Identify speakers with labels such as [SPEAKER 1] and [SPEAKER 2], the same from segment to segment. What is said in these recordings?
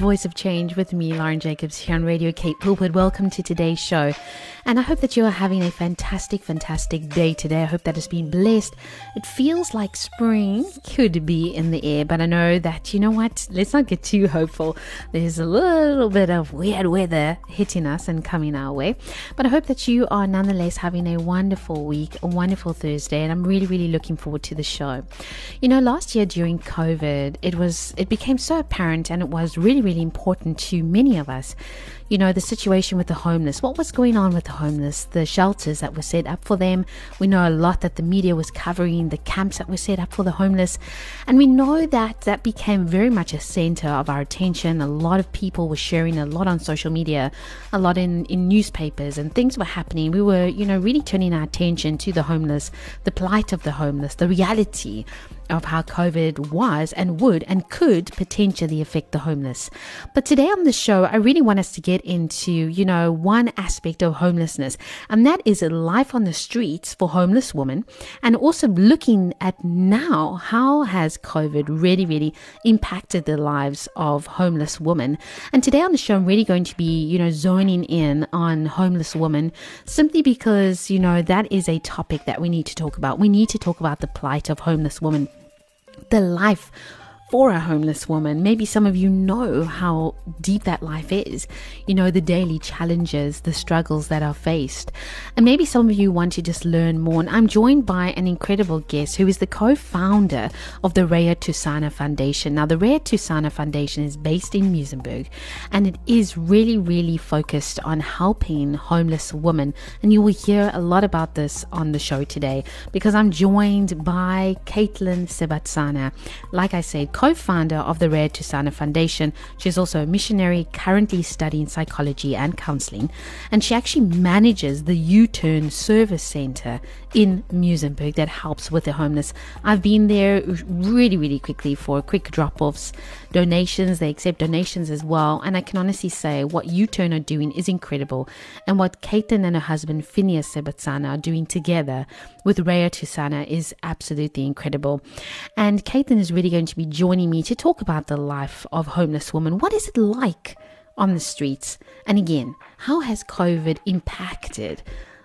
[SPEAKER 1] Voice of Change with me, Lauren Jacobs, here on Radio K Pulpit. Welcome to today's show. And I hope that you are having a fantastic, fantastic day today. I hope that it's been blessed. It feels like spring could be in the air, but I know that, you know what? Let's not get too hopeful. There's a little bit of weird weather hitting us and coming our way. But I hope that you are nonetheless having a wonderful week, a wonderful Thursday, and I'm really, really looking forward to the show. You know, last year during COVID, it was, it became so apparent and it was really, really really important to many of us. You know, the situation with the homeless, what was going on with the homeless, the shelters that were set up for them. We know a lot that the media was covering, the camps that were set up for the homeless. And we know that that became very much a center of our attention. A lot of people were sharing a lot on social media, a lot in, in newspapers, and things were happening. We were, you know, really turning our attention to the homeless, the plight of the homeless, the reality of how COVID was and would and could potentially affect the homeless. But today on the show, I really want us to get into, you know, one aspect of homelessness, and that is life on the streets for homeless women, and also looking at now how has COVID really, really impacted the lives of homeless women. And today on the show, I'm really going to be, you know, zoning in on homeless women simply because, you know, that is a topic that we need to talk about. We need to talk about the plight of homeless women the life for a homeless woman. Maybe some of you know how deep that life is. You know, the daily challenges, the struggles that are faced. And maybe some of you want to just learn more. And I'm joined by an incredible guest who is the co founder of the Rea Thusana Foundation. Now, the Rea Thusana Foundation is based in Muizenberg and it is really, really focused on helping homeless women. And you will hear a lot about this on the show today because I'm joined by Katlyn Sebatsane. Like I said, co founder of the Rea Thusana Foundation. She's also a missionary, currently studying psychology and counseling, and she actually manages the U Turn Service Center in Muizenberg that helps with the homeless. I've been there really, really quickly for quick drop offs, donations. They accept donations as well. And I can honestly say what U Turn are doing is incredible. And what Katlyn and her husband Phineas Sebatsane are doing together with Rea Thusana is absolutely incredible. And Katlyn is really going to be joining me to talk about the life of homeless women. What is it like on the streets? And again, how has COVID impacted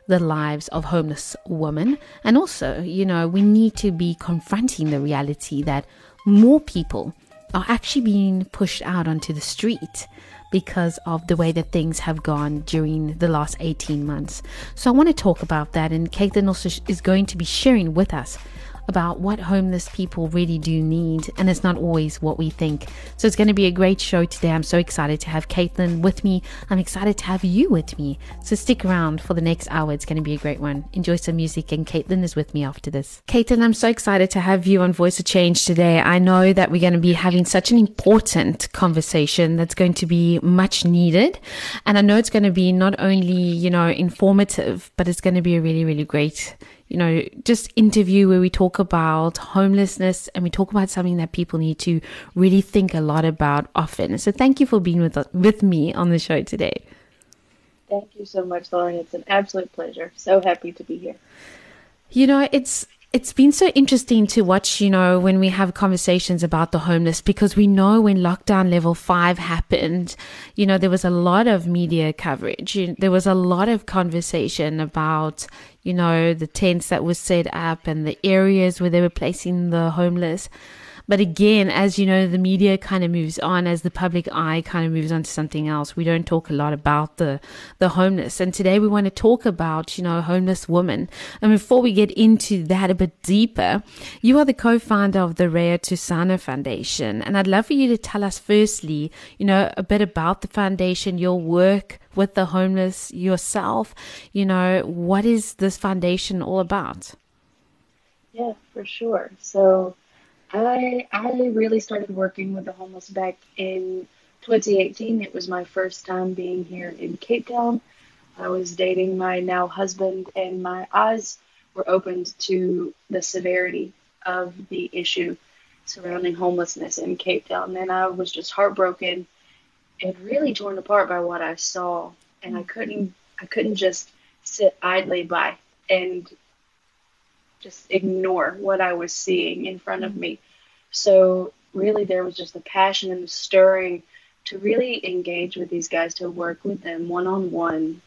[SPEAKER 1] the lives of homeless women? And also, you know, we need to be confronting the reality that more people are actually being pushed out onto the street because of the way that things have gone during the last 18 months. So I want to talk about that, and Katlyn also is going to be sharing with us about what homeless people really do need, and it's not always what we think. So it's going to be a great show today. I'm so excited to have Katlyn with me. I'm excited to have you with me. So stick around for the next hour. It's going to be a great one. Enjoy some music, and Katlyn is with me after this. Katlyn, I'm so excited to have you on Voice of Change today. I know that we're going to be having such an important conversation that's going to be much needed. And I know it's going to be not only, you know, informative, but it's going to be a really, really great you know, just interview where we talk about homelessness and we talk about something that people need to really think a lot about often. So thank you for being with us, with me on the show today.
[SPEAKER 2] Thank you so much, Lauren. It's an absolute pleasure. So happy to be here.
[SPEAKER 1] You know, it's it's been so interesting to watch, you know, when we have conversations about the homeless because we know when lockdown level five happened, you know, there was a lot of media coverage. There was a lot of conversation about, you know, the tents that were set up and the areas where they were placing the homeless. But again, as you know, the media kind of moves on as the public eye kind of moves on to something else. We don't talk a lot about the, the homeless. And today we want to talk about, you know, homeless women. And before we get into that a bit deeper, you are the co-founder of the Rea Thusana Foundation. And I'd love for you to tell us firstly, you know, a bit about the foundation, your work with the homeless yourself. You know, what is this foundation all about?
[SPEAKER 2] Yeah, for sure. So I I really started working with the homeless back in 2018. It was my first time being here in Cape Town. I was dating my now husband, and my eyes were opened to the severity of the issue surrounding homelessness in Cape Town. And I was just heartbroken and really torn apart by what I saw. And I couldn't I couldn't just sit idly by and just ignore what I was seeing in front of mm-hmm. me. So really there was just a passion and a stirring to really engage with these guys, to work with them one on one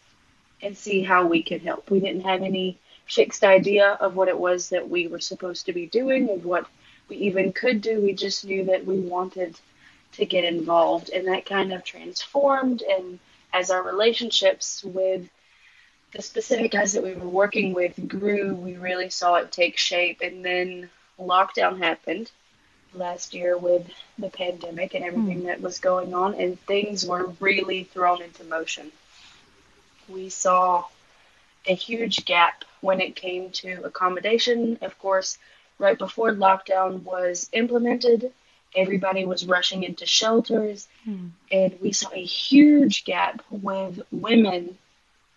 [SPEAKER 2] and see how we could help. We didn't have any fixed idea of what it was that we were supposed to be doing, of what we even could do. We just knew that we wanted to get involved, and that kind of transformed. And as our relationships with the specific guys that we were working with grew, we really saw it take shape. And then lockdown happened last year with the pandemic and everything mm. that was going on, and things were really thrown into motion. We saw a huge gap when it came to accommodation. Of course, right before lockdown was implemented, everybody was rushing into shelters, mm. and we saw a huge gap with women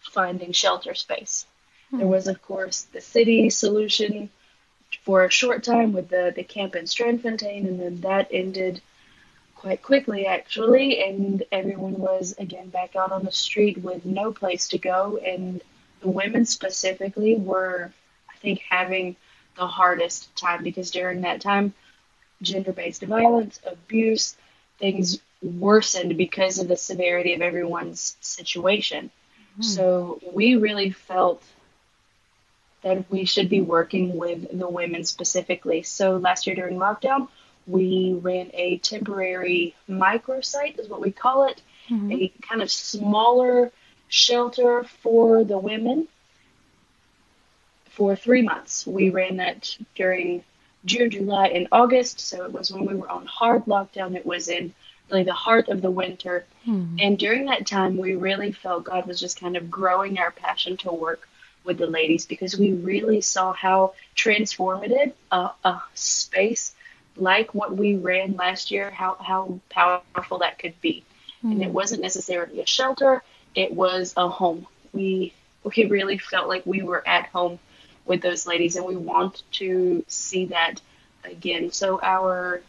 [SPEAKER 2] finding shelter space. Mm. There was, of course, the city solution for a short time with the, the camp in Strandfontein, and then that ended quite quickly, actually, and everyone was again back out on the street with no place to go, and the women specifically were, I think, having the hardest time because during that time, gender based violence, abuse, things worsened because of the severity of everyone's situation. Mm-hmm. So we really felt that we should be working with the women specifically. So last year during lockdown, we ran a temporary microsite, is what we call it, mm-hmm. a kind of smaller shelter for the women for three months. We ran that during June, July, and August. So it was when we were on hard lockdown. It was in the heart of the winter. Hmm. And during that time, we really felt God was just kind of growing our passion to work with the ladies because we really saw how transformative uh, a space like what we ran last year, how, how powerful that could be. Hmm. And it wasn't necessarily a shelter, it was a home. We we really felt like we were at home with those ladies, and we want to see that again. So our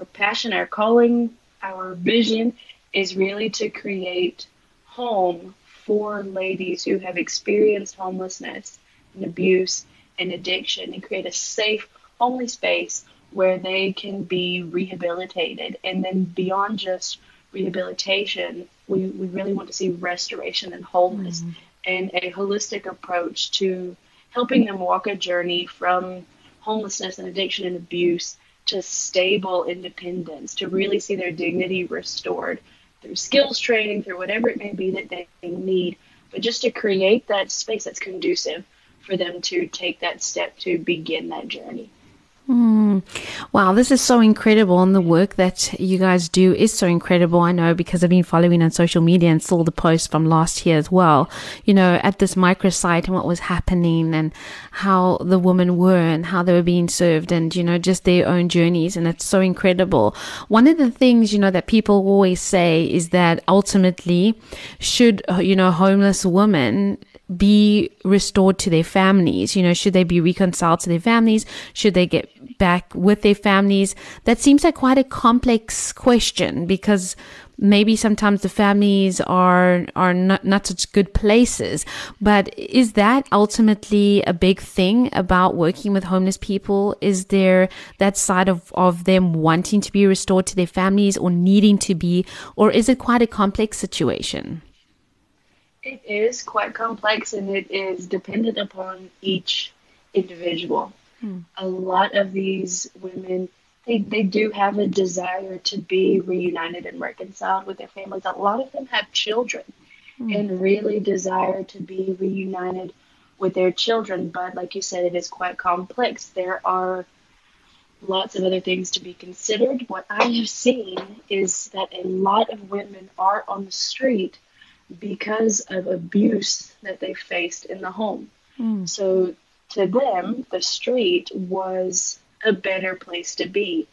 [SPEAKER 2] our passion, our calling, our vision is really to create home for ladies who have experienced homelessness and abuse and addiction, and create a safe, homely space where they can be rehabilitated, and then beyond just rehabilitation, we, we really want to see restoration and wholeness mm-hmm. and a holistic approach to helping them walk a journey from homelessness and addiction and abuse to stable independence, to really see their dignity restored through skills training, through whatever it may be that they need, but just to create that space that's conducive for them to take that step to begin that journey.
[SPEAKER 1] Mm. Wow, this is so incredible. And the work that you guys do is so incredible. I know because I've been following on social media and saw the post from last year as well, you know, at this microsite and what was happening and how the women were and how they were being served and, you know, just their own journeys. And it's so incredible. One of the things, you know, that people always say is that ultimately should, you know, homeless women be restored to their families? You know, should they be reconciled to their families? Should they get back with their families? That seems like quite a complex question because maybe sometimes the families are are not, not such good places. But is that ultimately a big thing about working with homeless people? Is there that side of, of them wanting to be restored to their families or needing to be, or is it quite a complex situation?
[SPEAKER 2] It is quite complex and it is dependent upon each individual. Hmm. A lot of these women, they, they do have a desire to be reunited and reconciled with their families. A lot of them have children hmm. and really desire to be reunited with their children. But like you said, it is quite complex. There are lots of other things to be considered. What I have seen is that a lot of women are on the street because of abuse that they faced in the home. Mm. So to them, the street was a better place to be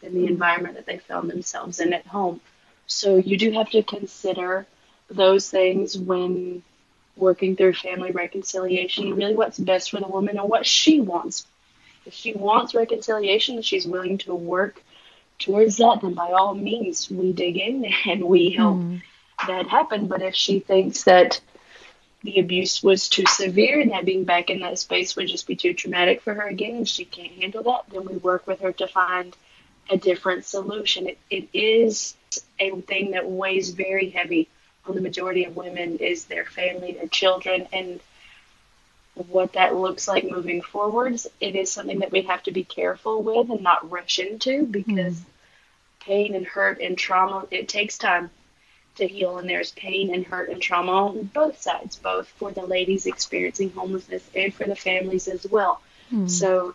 [SPEAKER 2] than the environment that they found themselves in at home. So you do have to consider those things when working through family reconciliation, really what's best for the woman and what she wants. If she wants reconciliation and she's willing to work towards that, then by all means we dig in and we help mm. That happened. But if she thinks that the abuse was too severe and that being back in that space would just be too traumatic for her again and she can't handle that, then we work with her to find a different solution. It, it is a thing that weighs very heavy on the majority of women is their family, their children, and what that looks like moving forwards. It is something that we have to be careful with and not rush into because mm. pain and hurt and trauma, it takes time to heal, and there's pain and hurt and trauma on both sides, both for the ladies experiencing homelessness and for the families as well. Mm. So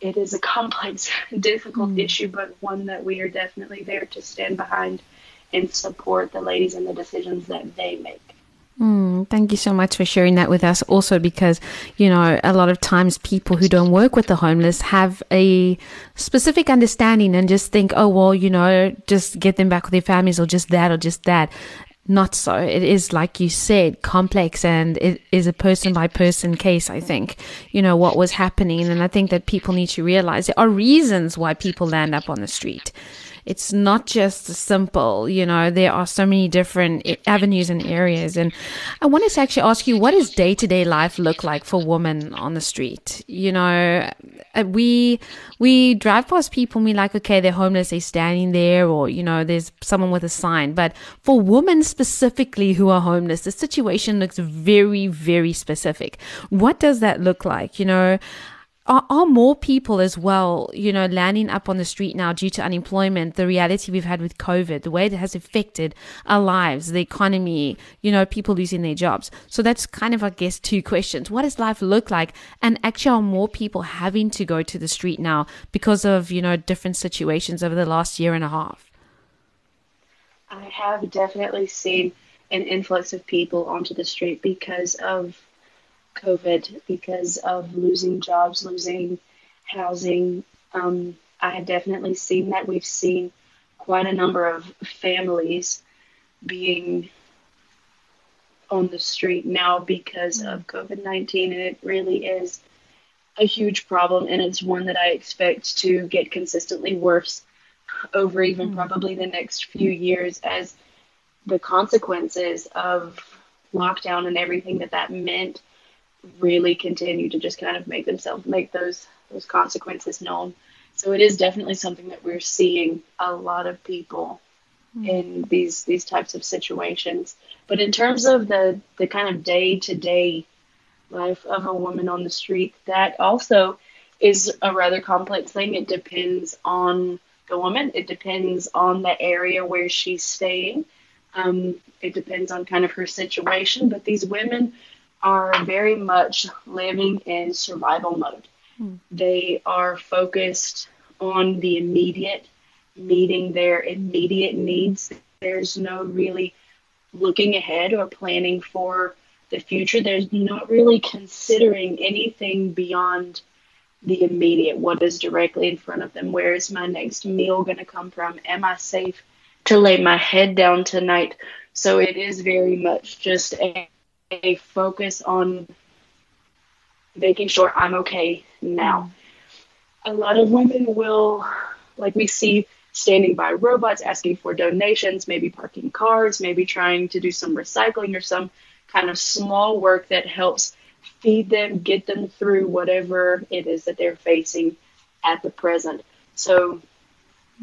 [SPEAKER 2] it is a complex, difficult mm. issue, but one that we are definitely there to stand behind and support the ladies and the decisions that they make.
[SPEAKER 1] Mm, thank you so much for sharing that with us. Also, because, you know, a lot of times people who don't work with the homeless have a specific understanding and just think, oh, well, you know, just get them back with their families or just that or just that. Not so. It is, like you said, complex and it is a person by person case, I think, you know, what was happening. And I think that people need to realize there are reasons why people land up on the street it's not just simple. You know, there are so many different avenues and areas. And I wanted to actually ask you, what does day to day life look like for women on the street? You know, uh, we we drive past people and we're like, okay, they're homeless, they're standing there, or you know, there's someone with a sign. But for women specifically who are homeless, the situation looks very, very specific. What does that look like? You know, are, are more people as well, you know, landing up on the street now due to unemployment, the reality we've had with COVID, the way it has affected our lives, the economy, you know, people losing their jobs. So that's kind of, I guess, two questions. What does life look like? And actually, are more people having to go to the street now because of, you know, different situations over the last year and a half?
[SPEAKER 2] I have definitely seen an influx of people onto the street because of COVID because of losing jobs, losing housing. Um, I have definitely seen that. We've seen quite a number of families being on the street now because of COVID 19, and it really is a huge problem, and it's one that I expect to get consistently worse over even mm. probably the next few years as the consequences of lockdown and everything that that meant really continue to just kind of make themselves make those those consequences known. So it is definitely something that we're seeing a lot of people mm. in these these types of situations. But in terms of the the kind of day to day life of a woman on the street, that also is a rather complex thing. It depends on the woman. It depends on the area where she's staying. Um, it depends on kind of her situation. But these women are very much living in survival mode. Mm. They are focused on the immediate, meeting their immediate needs. There's no really looking ahead or planning for the future. There's not really considering anything beyond the immediate, what is directly in front of them. Where is my next meal going to come from? Am I safe to lay my head down tonight? So it is very much just a a focus on making sure I'm okay now. A lot of women will, like we see, standing by robots asking for donations, maybe parking cars, maybe trying to do some recycling or some kind of small work that helps feed them, get them through whatever it is that they're facing at the present. So,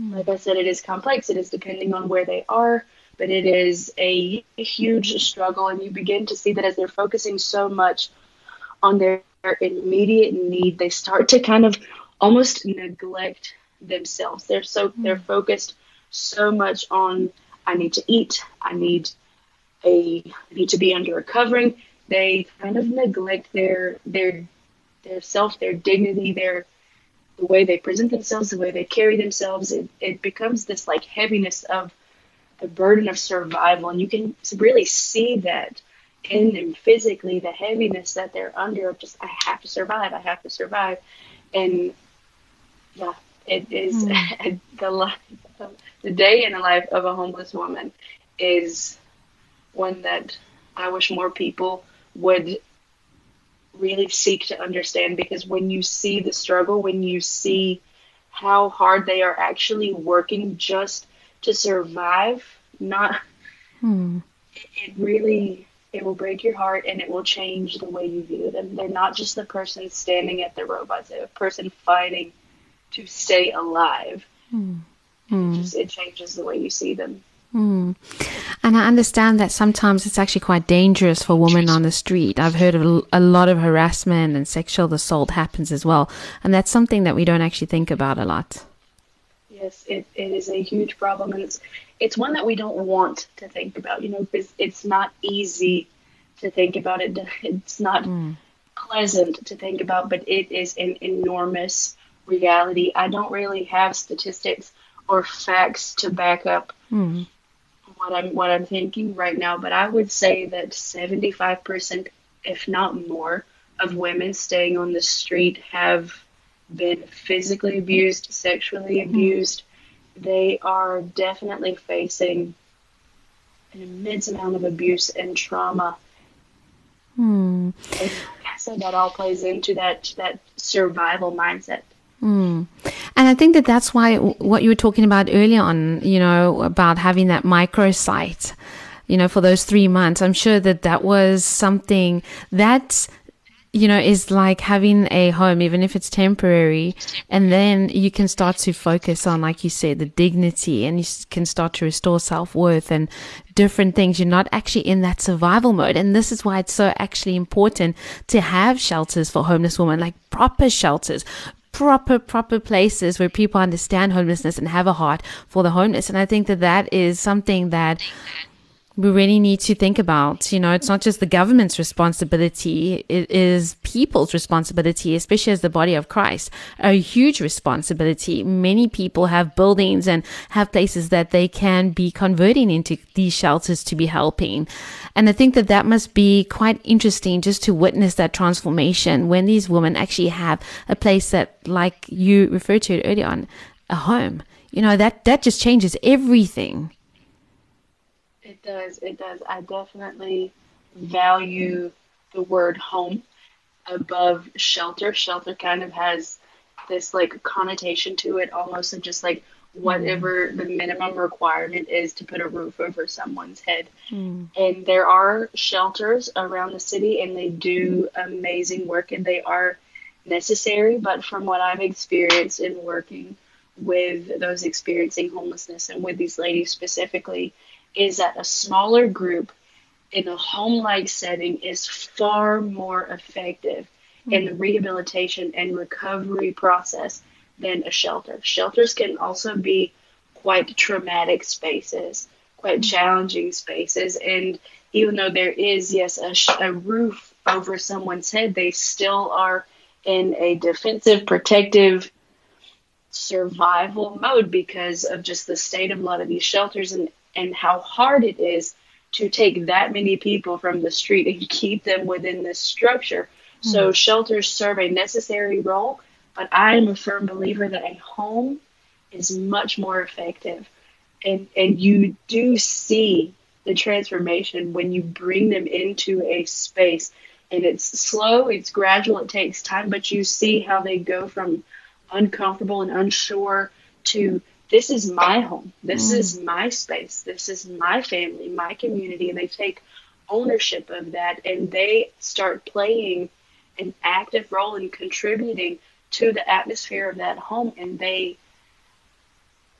[SPEAKER 2] like I said, it is complex. It is depending on where they are but it is a huge struggle. And you begin to see that as they're focusing so much on their immediate need, they start to kind of almost neglect themselves. They're so mm-hmm. they're focused so much on I need to eat, I need a I need to be under a covering. They kind of neglect their their their self, their dignity, their the way they present themselves, the way they carry themselves. It, it becomes this like heaviness of the burden of survival. And you can really see that in them physically, the heaviness that they're under of just, I have to survive, I have to survive. And yeah, it is mm. the life, the day in the life of a homeless woman is one that I wish more people would really seek to understand because when you see the struggle, when you see how hard they are actually working just to survive, not
[SPEAKER 1] Hmm.
[SPEAKER 2] it, really it will break your heart and it will change the way you view them. They're not just the person standing at the robots, they're a person fighting to stay alive.
[SPEAKER 1] Hmm.
[SPEAKER 2] It just it changes the way you see them.
[SPEAKER 1] Mm. And I understand that sometimes it's actually quite dangerous for women on the street. I've heard of a- a lot of harassment and sexual assault happens as well. And that's something that we don't actually think about a lot.
[SPEAKER 2] Yes, it, it is a huge problem, and it's it's one that we don't want to think about. You know, because it's not easy to think about it. It's not pleasant to think about, but it is an enormous reality. I don't really have statistics or facts to back up
[SPEAKER 1] Mm.
[SPEAKER 2] what I'm what I'm thinking right now, but I would say that 75%, if not more, of women staying on the street have been physically abused, sexually abused. They are definitely facing an immense amount of abuse and trauma.
[SPEAKER 1] Mm.
[SPEAKER 2] And so that all plays into that that survival mindset.
[SPEAKER 1] Mm. And I think that that's why what you were talking about earlier on, you know, about having that microsite, you know, for those three months, I'm sure that that was something that, you know, is like having a home, even if it's temporary. And then you can start to focus on, like you said, the dignity and you can start to restore self worth and different things. You're not actually in that survival mode. And this is why it's so actually important to have shelters for homeless women, like proper shelters, proper proper places where people understand homelessness and have a heart for the homeless and i think that that is something that we really need to think about you know it's not just the government's responsibility it is people's responsibility especially as the body of christ a huge responsibility. Many people have buildings and have places that they can be converting into these shelters to be helping. And i think that that must be quite interesting just to witness that transformation when these women actually have a place that like you referred to it earlier on a home. You know that that just changes everything
[SPEAKER 2] It does. It does. I definitely value the word home above shelter. Shelter kind of has this like connotation to it, almost of just like hmm. whatever the minimum requirement is to put a roof over someone's head. Hmm. And there are shelters around the city, and they do amazing work, and they are necessary. But from what I've experienced in working with those experiencing homelessness and with these ladies specifically, is that a smaller group in a home like setting is far more effective in the mm-hmm. rehabilitation and recovery process than a shelter. Shelters can also be quite traumatic spaces, quite mm-hmm. challenging spaces. And even though there is, yes, a, sh- a roof over someone's head, they still are in a defensive, protective, survival mode because of just the state of a lot of these shelters and, and how hard it is to take that many people from the street and keep them within this structure. So mm-hmm. shelters serve a necessary role, but I am a firm believer that a home is much more effective. And and you do see the transformation when you bring them into a space and it's slow, it's gradual, it takes time, but you see how they go from uncomfortable and unsure to this is my home. This mm. is my space. This is my family, my community. And they take ownership of that and they start playing an active role in contributing to the atmosphere of that home. And they,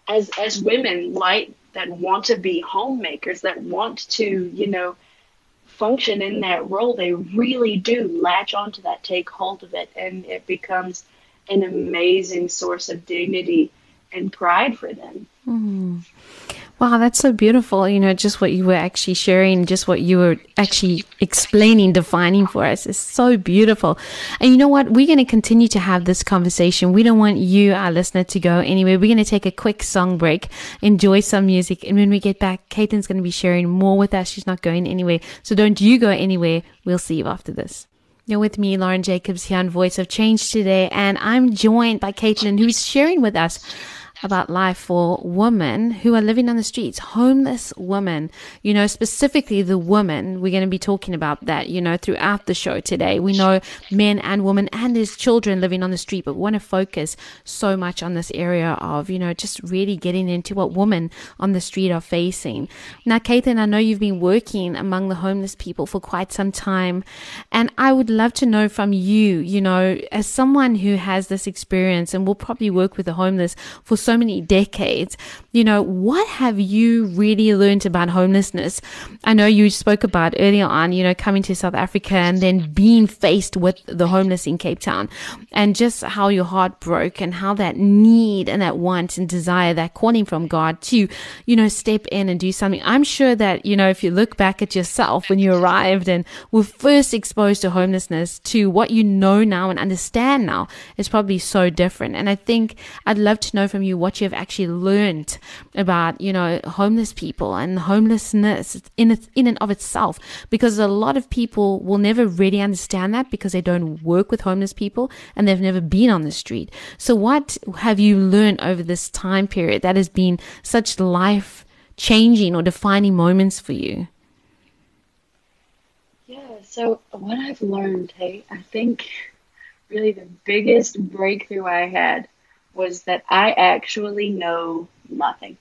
[SPEAKER 2] as, as women, like that want to be homemakers, that want to, you know, function in that role, they really do latch onto that, take hold of it, and it becomes an amazing source of dignity and pride for them. Mm-hmm.
[SPEAKER 1] Wow, that's so beautiful. You know, just what you were actually sharing, just what you were actually explaining, defining for us is so beautiful. And you know what? We're going to continue to have this conversation. We don't want you, our listener, to go anywhere. We're going to take a quick song break, enjoy some music. And when we get back, Katlyn's going to be sharing more with us. She's not going anywhere. So don't you go anywhere. We'll see you after this. You're with me, Lauren Jacobs, here on Voice of Change today. And I'm joined by Katlyn, who's sharing with us about life for women who are living on the streets, homeless women, you know, specifically the women. We're going to be talking about that, you know, throughout the show today. We know men and women and there's children living on the street, but we want to focus so much on this area of, you know, just really getting into what women on the street are facing. Now, Katlyn, I know you've been working among the homeless people for quite some time, and I would love to know from you, you know, as someone who has this experience and will probably work with the homeless for so many decades, you know, what have you really learned about homelessness? I know you spoke about earlier on, you know, coming to South Africa and then being faced with the homeless in Cape Town and just how your heart broke and how that need and that want and desire, that calling from God to, you know, step in and do something. I'm sure that, you know, if you look back at yourself when you arrived and were first exposed to homelessness to what you know now and understand now it's probably so different. And I think I'd love to know from you what you've actually learned about, you know, homeless people and homelessness in in and of itself, because a lot of people will never really understand that because they don't work with homeless people and they've never been on the street. So what have you learned over this time period that has been such life changing or defining moments for you?
[SPEAKER 2] Yeah, so what I've learned, hey, I think really the biggest breakthrough I had was that I actually know nothing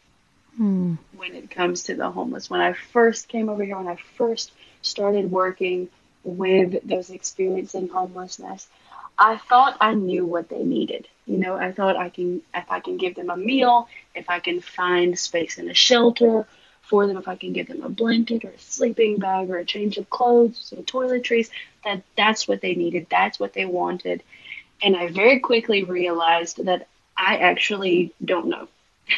[SPEAKER 1] Hmm.
[SPEAKER 2] when it comes to the homeless. When I first came over here, when I first started working with those experiencing homelessness, I thought I knew what they needed. You know, I thought I can if I can give them a meal, if I can find space in a shelter for them, if I can give them a blanket or a sleeping bag or a change of clothes, some toiletries, that that's what they needed. That's what they wanted. And I very quickly realized that I actually don't know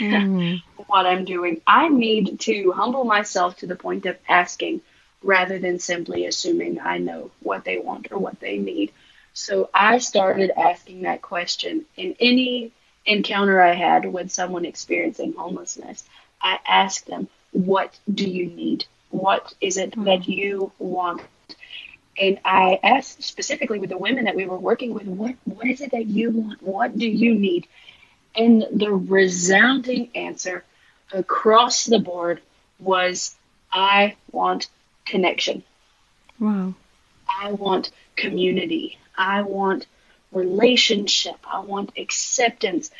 [SPEAKER 1] Mm.
[SPEAKER 2] what I'm doing. I need to humble myself to the point of asking rather than simply assuming I know what they want or what they need. So I started asking that question in any encounter I had with someone experiencing homelessness. I asked them, What do you need? What is it that you want? And I asked specifically with the women that we were working with, what what is it that you want? What do you need? And the resounding answer across the board was I want connection.
[SPEAKER 1] Wow.
[SPEAKER 2] I want community. I want relationship. I want acceptance.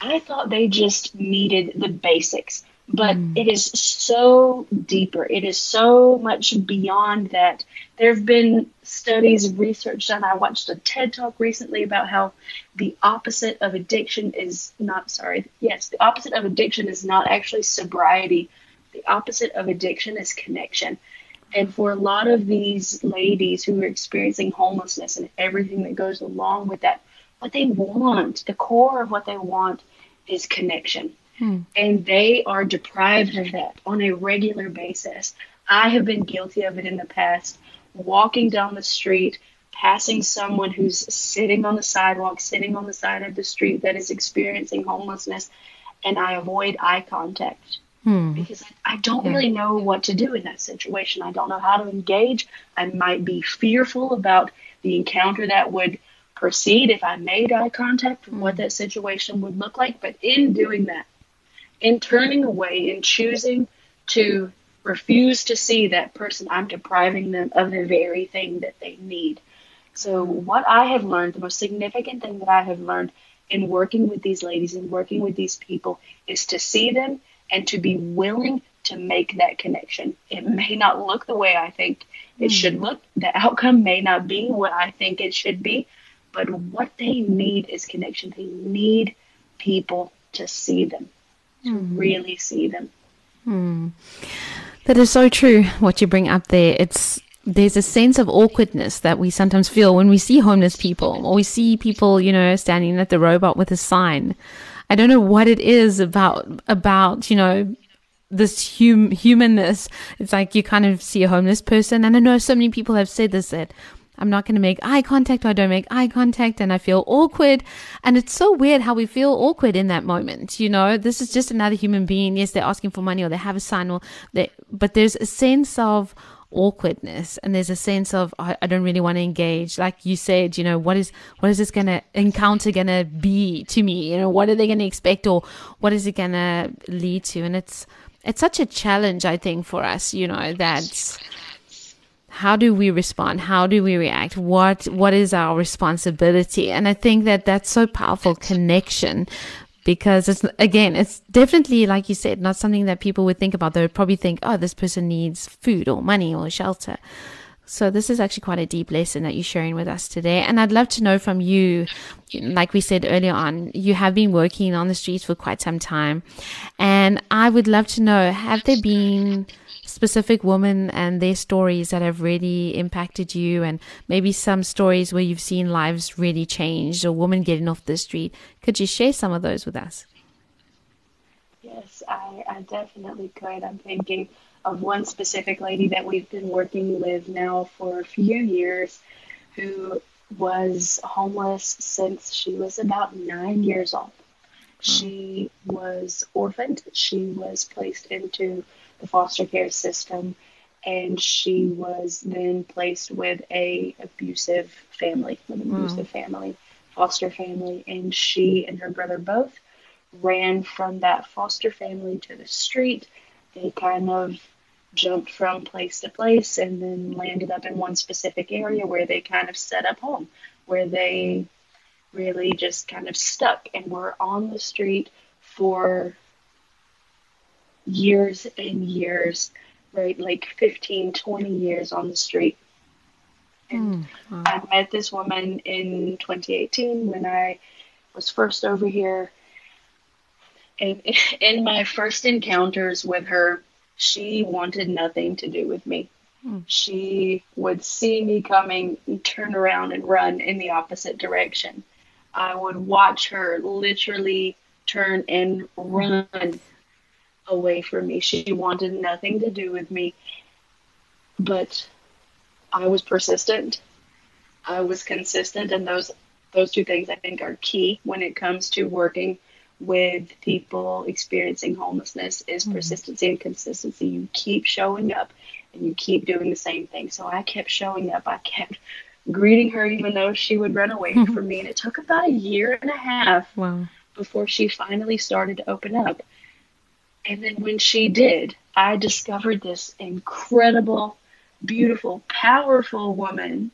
[SPEAKER 2] I thought they just needed the basics, but hmm. it is so deeper. It is so much beyond that. There have been studies, research done. I watched a TED talk recently about how the opposite of addiction is not, sorry, yes, the opposite of addiction is not actually sobriety. The opposite of addiction is connection. And for a lot of these ladies who are experiencing homelessness and everything that goes along with that, what they want, the core of what they want is connection. Hmm. And they are deprived of that on a regular basis. I have been guilty of it in the past. Walking down the street, passing someone who's sitting on the sidewalk, sitting on the side of the street that is experiencing homelessness, and I avoid eye contact hmm. because I, I don't really know what to do in that situation. I don't know how to engage. I might be fearful about the encounter that would proceed if I made eye contact and what hmm. that situation would look like. But in doing that, in turning away in choosing to refuse to see that person, I'm depriving them of the very thing that they need. So, what I have learned, the most significant thing that I have learned in working with these ladies and working with these people is to see them and to be willing to make that connection. It may not look the way I think it hmm. should look, the outcome may not be what I think it should be, but what they need is connection. They need people to see them, to really see them. Hmm.
[SPEAKER 1] That is so true. What you bring up there, it's there's a sense of awkwardness that we sometimes feel when we see homeless people or we see people, you know, standing at the robot with a sign. I don't know what it is about about you know this hum- humanness. It's like you kind of see a homeless person, and I know so many people have said this that I'm not going to make eye contact or I don't make eye contact and I feel awkward. And it's so weird how we feel awkward in that moment. You know, this is just another human being. Yes, they're asking for money or they have a sign or they, but there's a sense of awkwardness and there's a sense of I, I don't really want to engage like you said you know what is what is this gonna encounter gonna be to me you know what are they gonna expect or what is it gonna lead to and it's it's such a challenge i think for us you know that how do we respond? How do we react? What what is our responsibility? And i think that that's so powerful connection because it's again it's definitely like you said not something that people would think about. They would probably think oh this person needs food or money or shelter. So this is actually quite a deep lesson that you're sharing with us today. And i'd love to know from you like we said earlier on you have been working on the streets for quite some time. And i would love to know have there been specific women and their stories that have really impacted you and maybe some stories where you've seen lives really changed or women getting off the street. Could you share some of those with us?
[SPEAKER 2] Yes, I, I definitely could. I'm thinking of one specific lady that we've been working with now for a few years who was homeless since she was about nine years old. Hmm. She was orphaned. She was placed into the foster care system, and she was then placed with a abusive family, with an hmm. abusive family, foster family, and she and her brother both ran from that foster family to the street. They kind of jumped from place to place and then landed up in one specific area where they kind of set up home, where they really just kind of stuck and were on the street for years and years, right? Like 15, 20 years on the street. And mm, wow. I met this woman in 2018 when I was first over here. And in my first encounters with her, she wanted nothing to do with me. Mm. She would see me coming turn around and run in the opposite direction. I would watch her literally turn and run away from me. She wanted nothing to do with me. But I was persistent. I was consistent and those those two things I think are key when it comes to working with people experiencing homelessness is mm-hmm. persistency and consistency. You keep showing up and you keep doing the same thing. So I kept showing up. I kept greeting her even though she would run away from me. And it took about a year and a half wow. before she finally started to open up. And then when she did, I discovered this incredible, beautiful, powerful woman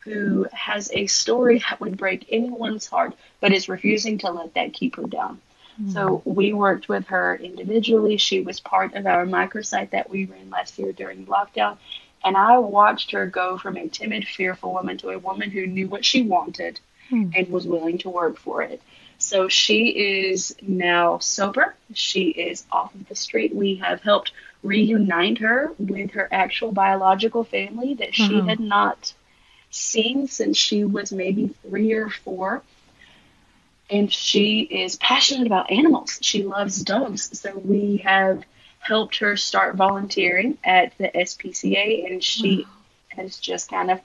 [SPEAKER 2] who has a story that would break anyone's heart, but is refusing to let that keep her down. Mm-hmm. So we worked with her individually. She was part of our microsite that we ran last year during lockdown. And I watched her go from a timid, fearful woman to a woman who knew what she wanted mm-hmm. and was willing to work for it. So she is now sober. She is off of the street. We have helped reunite her with her actual biological family that she uh-huh. had not seen since she was maybe three or four. And she is passionate about animals. She loves dogs. So we have helped her start volunteering at the SPCA, and she wow. has just kind of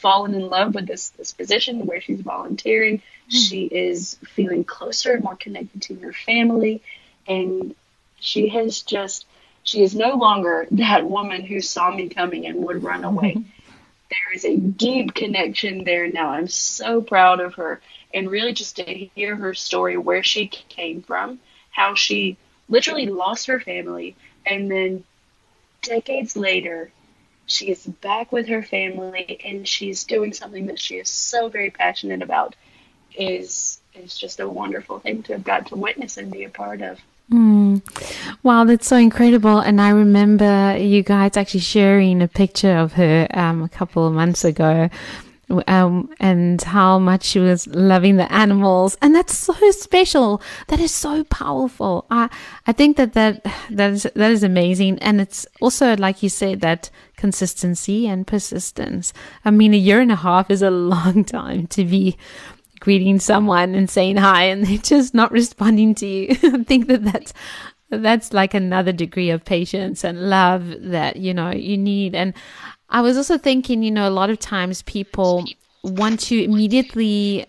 [SPEAKER 2] fallen in love with this this position where she's volunteering. She is feeling closer and more connected to her family, and she has just she is no longer that woman who saw me coming and would run away. Mm-hmm. There is a deep connection there now. I'm so proud of her, and really just to hear her story, where she came from, how she literally lost her family, and then decades later she is back with her family and she's doing something that she is so very passionate about is is just a wonderful thing to have got to witness and be a part of.
[SPEAKER 1] Mm. Wow, that's so incredible. And I remember you guys actually sharing a picture of her um, a couple of months ago um, and how much she was loving the animals, and that's so special. That is so powerful. I I think that that that is that is amazing, and it's also like you said that consistency and persistence. I mean, a year and a half is a long time to be greeting someone and saying hi, and they're just not responding to you. I think that that's that's like another degree of patience and love that you know you need and I was also thinking, you know, a lot of times people want to immediately,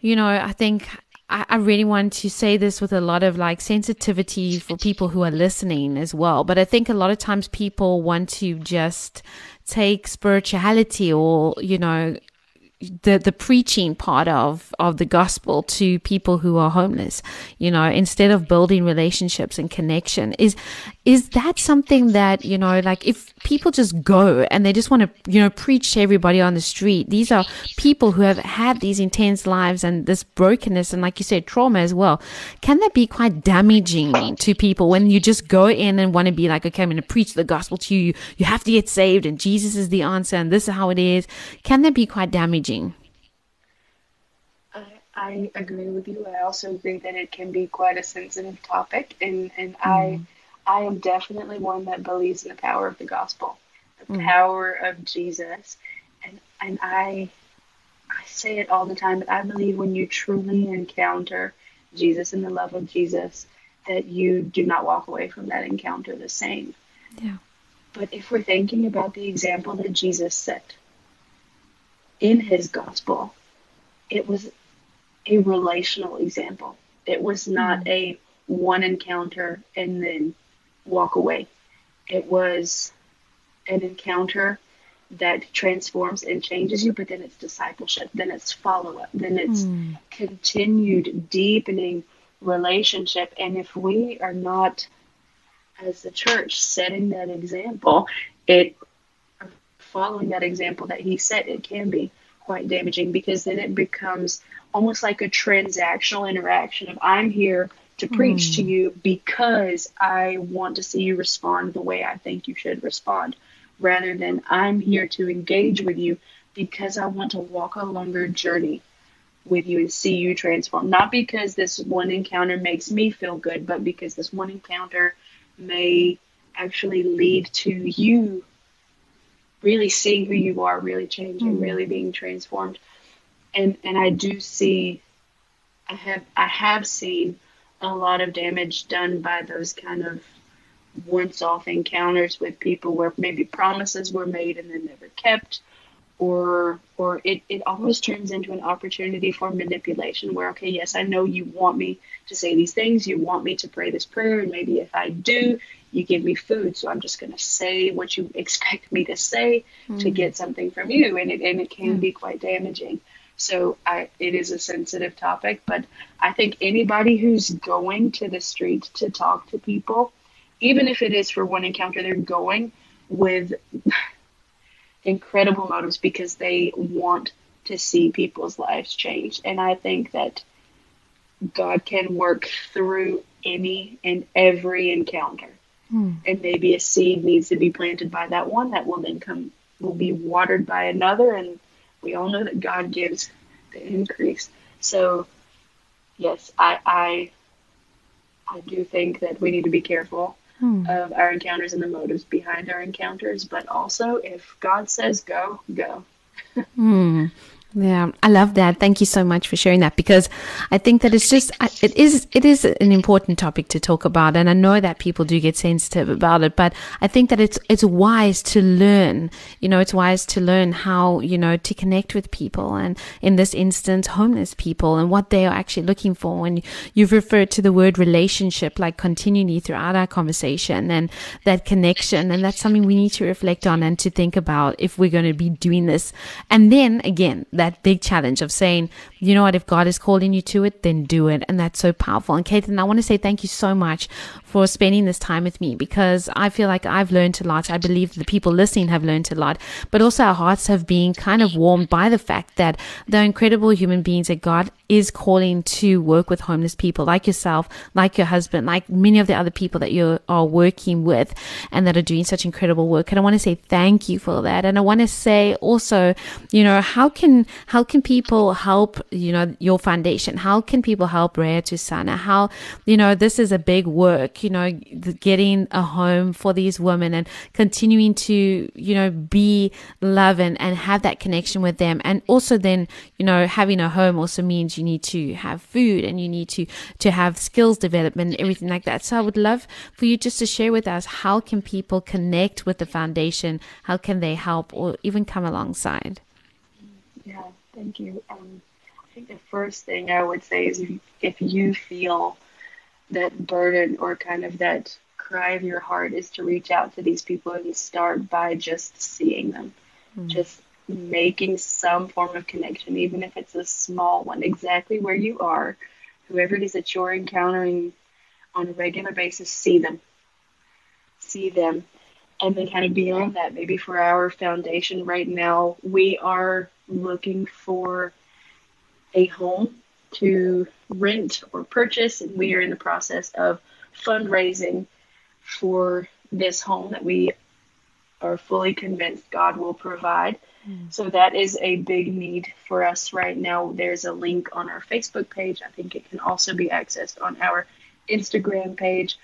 [SPEAKER 1] you know, I think I, I really want to say this with a lot of like sensitivity for people who are listening as well. But I think a lot of times people want to just take spirituality or, you know, the the preaching part of of the gospel to people who are homeless you know instead of building relationships and connection is is that something that you know like if people just go and they just want to you know preach to everybody on the street these are people who have had these intense lives and this brokenness and like you said trauma as well can that be quite damaging to people when you just go in and want to be like okay i'm going to preach the gospel to you you have to get saved and jesus is the answer and this is how it is can that be quite damaging
[SPEAKER 2] I, agree with you. I also think that it can be quite a sensitive topic, and and mm. I I am definitely one that believes in the power of the gospel, the mm. power of Jesus, and and I I say it all the time, but I believe when you truly encounter Jesus and the love of Jesus, that you do not walk away from that encounter the same.
[SPEAKER 1] Yeah.
[SPEAKER 2] But if we're thinking about the example that Jesus set, in his gospel, it was a relational example. It was not mm-hmm. a one encounter and then walk away. It was an encounter that transforms and changes you, but then it's discipleship, then it's follow up, then it's mm. continued deepening relationship. And if we are not, as the church, setting that example, it following that example that he set, it can be quite damaging because then it becomes almost like a transactional interaction of I'm here to preach mm. to you because I want to see you respond the way I think you should respond, rather than I'm here to engage with you because I want to walk a longer journey with you and see you transform. Not because this one encounter makes me feel good, but because this one encounter may actually lead to you really seeing who you are, really changing, mm. really being transformed. And and I do see I have I have seen a lot of damage done by those kind of once off encounters with people where maybe promises were made and then never kept or or it, it almost turns into an opportunity for manipulation where okay yes i know you want me to say these things you want me to pray this prayer and maybe if i do you give me food, so I'm just going to say what you expect me to say mm. to get something from you, and it and it can mm. be quite damaging. So I, it is a sensitive topic, but I think anybody who's going to the street to talk to people, even if it is for one encounter, they're going with incredible motives because they want to see people's lives change. And I think that God can work through any and every encounter. Hmm. And maybe a seed needs to be planted by that one that will then come, will be watered by another. And we all know that God gives the increase. So, yes, I, I, I do think that we need to be careful hmm. of our encounters and the motives behind our encounters. But also, if God says go, go.
[SPEAKER 1] hmm. Yeah, I love that. Thank you so much for sharing that because I think that it's just it is it is an important topic to talk about and I know that people do get sensitive about it, but I think that it's it's wise to learn. You know, it's wise to learn how, you know, to connect with people and in this instance homeless people and what they are actually looking for when you've referred to the word relationship like continually throughout our conversation and that connection and that's something we need to reflect on and to think about if we're going to be doing this. And then again, that big challenge of saying, you know what, if God is calling you to it, then do it. And that's so powerful. And Katlyn, I want to say thank you so much for spending this time with me because I feel like I've learned a lot. I believe the people listening have learned a lot, but also our hearts have been kind of warmed by the fact that they're incredible human beings that God is calling to work with homeless people like yourself, like your husband, like many of the other people that you are working with and that are doing such incredible work. And I want to say thank you for that. And I want to say also, you know, how can, how can people help, you know, your foundation? How can people help Rea Thusana? How, you know, this is a big work, you know, getting a home for these women and continuing to, you know, be love and, and have that connection with them. And also then, you know, having a home also means you need to have food and you need to to have skills development and everything like that so i would love for you just to share with us how can people connect with the foundation how can they help or even come alongside
[SPEAKER 2] yeah thank you um, I think the first thing I would say is if, if you feel that burden or kind of that cry of your heart is to reach out to these people and start by just seeing them, mm. just making some form of connection, even if it's a small one, exactly where you are, whoever it is that you're encountering on a regular basis, see them. See them. And then, kind of beyond that, maybe for our foundation right now, we are looking for a home to rent or purchase, and we are in the process of fundraising for this home that we are fully convinced God will provide. Mm. So that is a big need for us right now. There's a link on our Facebook page. I think it can also be accessed on our Instagram page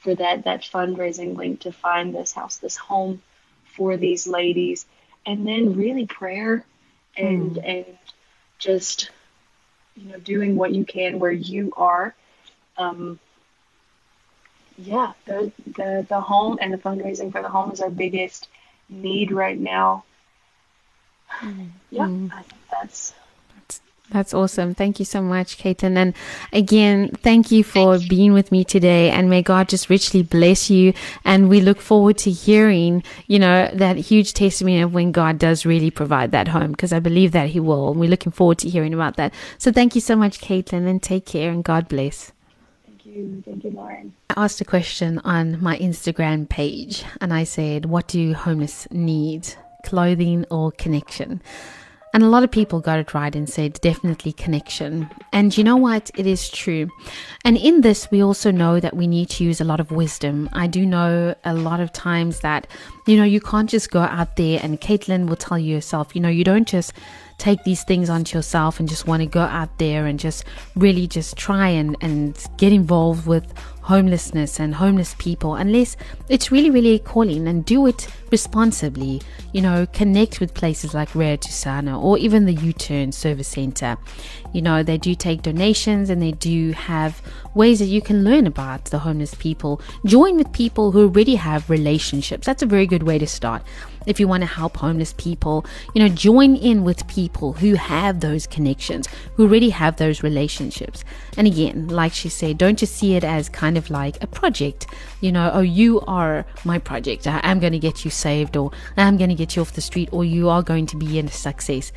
[SPEAKER 2] for that that fundraising link to find this house, this home for these ladies, and then really prayer and mm. and just you know doing what you can where you are. Um, yeah, the, the the home and the fundraising for the home is our biggest need right now. Mm. Yeah, mm. I think that's
[SPEAKER 1] that's awesome. Thank you so much, Katlyn. And again, thank you for being with me today. And may God just richly bless you. And we look forward to hearing, you know, that huge testimony of when God does really provide that home, because I believe that He will. And we're looking forward to hearing about that. So thank you so much, Katlyn, and take care and God bless.
[SPEAKER 2] Thank you. Thank you, Lauren.
[SPEAKER 1] I asked a question on my Instagram page and I said, What do homeless need? Clothing or connection? And a lot of people got it right and said definitely connection. And you know what? It is true. And in this, we also know that we need to use a lot of wisdom. I do know a lot of times that, you know, you can't just go out there and Katlyn will tell you yourself, you know, you don't just take these things onto yourself and just want to go out there and just really just try and, and get involved with homelessness and homeless people unless it's really, really a calling and do it responsibly. You know, connect with places like Rea Thusana or even the U Turn Service Center. You know, they do take donations and they do have ways that you can learn about the homeless people. Join with people who already have relationships. That's a very good way to start if you want to help homeless people, you know, join in with people who have those connections, who already have those relationships. And again, like she said, don't just see it as kind of like a project, you know, oh, you are my project. I am going to get you saved, or I'm going to get you off the street, or you are going to be a success.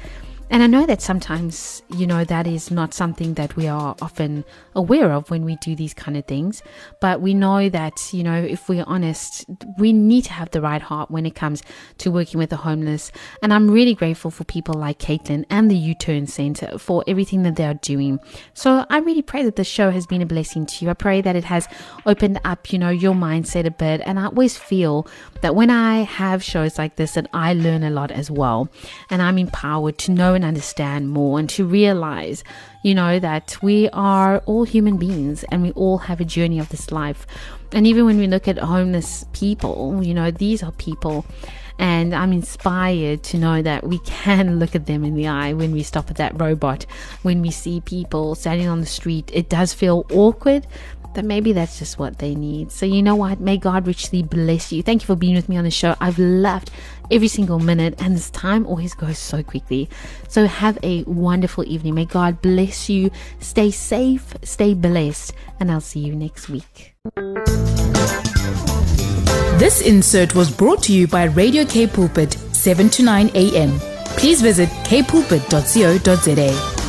[SPEAKER 1] And I know that sometimes, you know, that is not something that we are often aware of when we do these kind of things. But we know that, you know, if we're honest, we need to have the right heart when it comes to working with the homeless. And I'm really grateful for people like Katlyn and the U Turn Center for everything that they are doing. So I really pray that the show has been a blessing to you. I pray that it has opened up, you know, your mindset a bit. And I always feel that when I have shows like this, that I learn a lot as well. And I'm empowered to know and understand more and to realize, you know, that we are all human beings and we all have a journey of this life. And even when we look at homeless people, you know, these are people. And I'm inspired to know that we can look at them in the eye when we stop at that robot, when we see people standing on the street. It does feel awkward, that maybe that's just what they need. So, you know what? May God richly bless you. Thank you for being with me on the show. I've loved every single minute, and this time always goes so quickly. So, have a wonderful evening. May God bless you. Stay safe, stay blessed, and I'll see you next week.
[SPEAKER 3] This insert was brought to you by Radio K Pulpit, 7 to 9 a.m. Please visit kpulpit.co.za.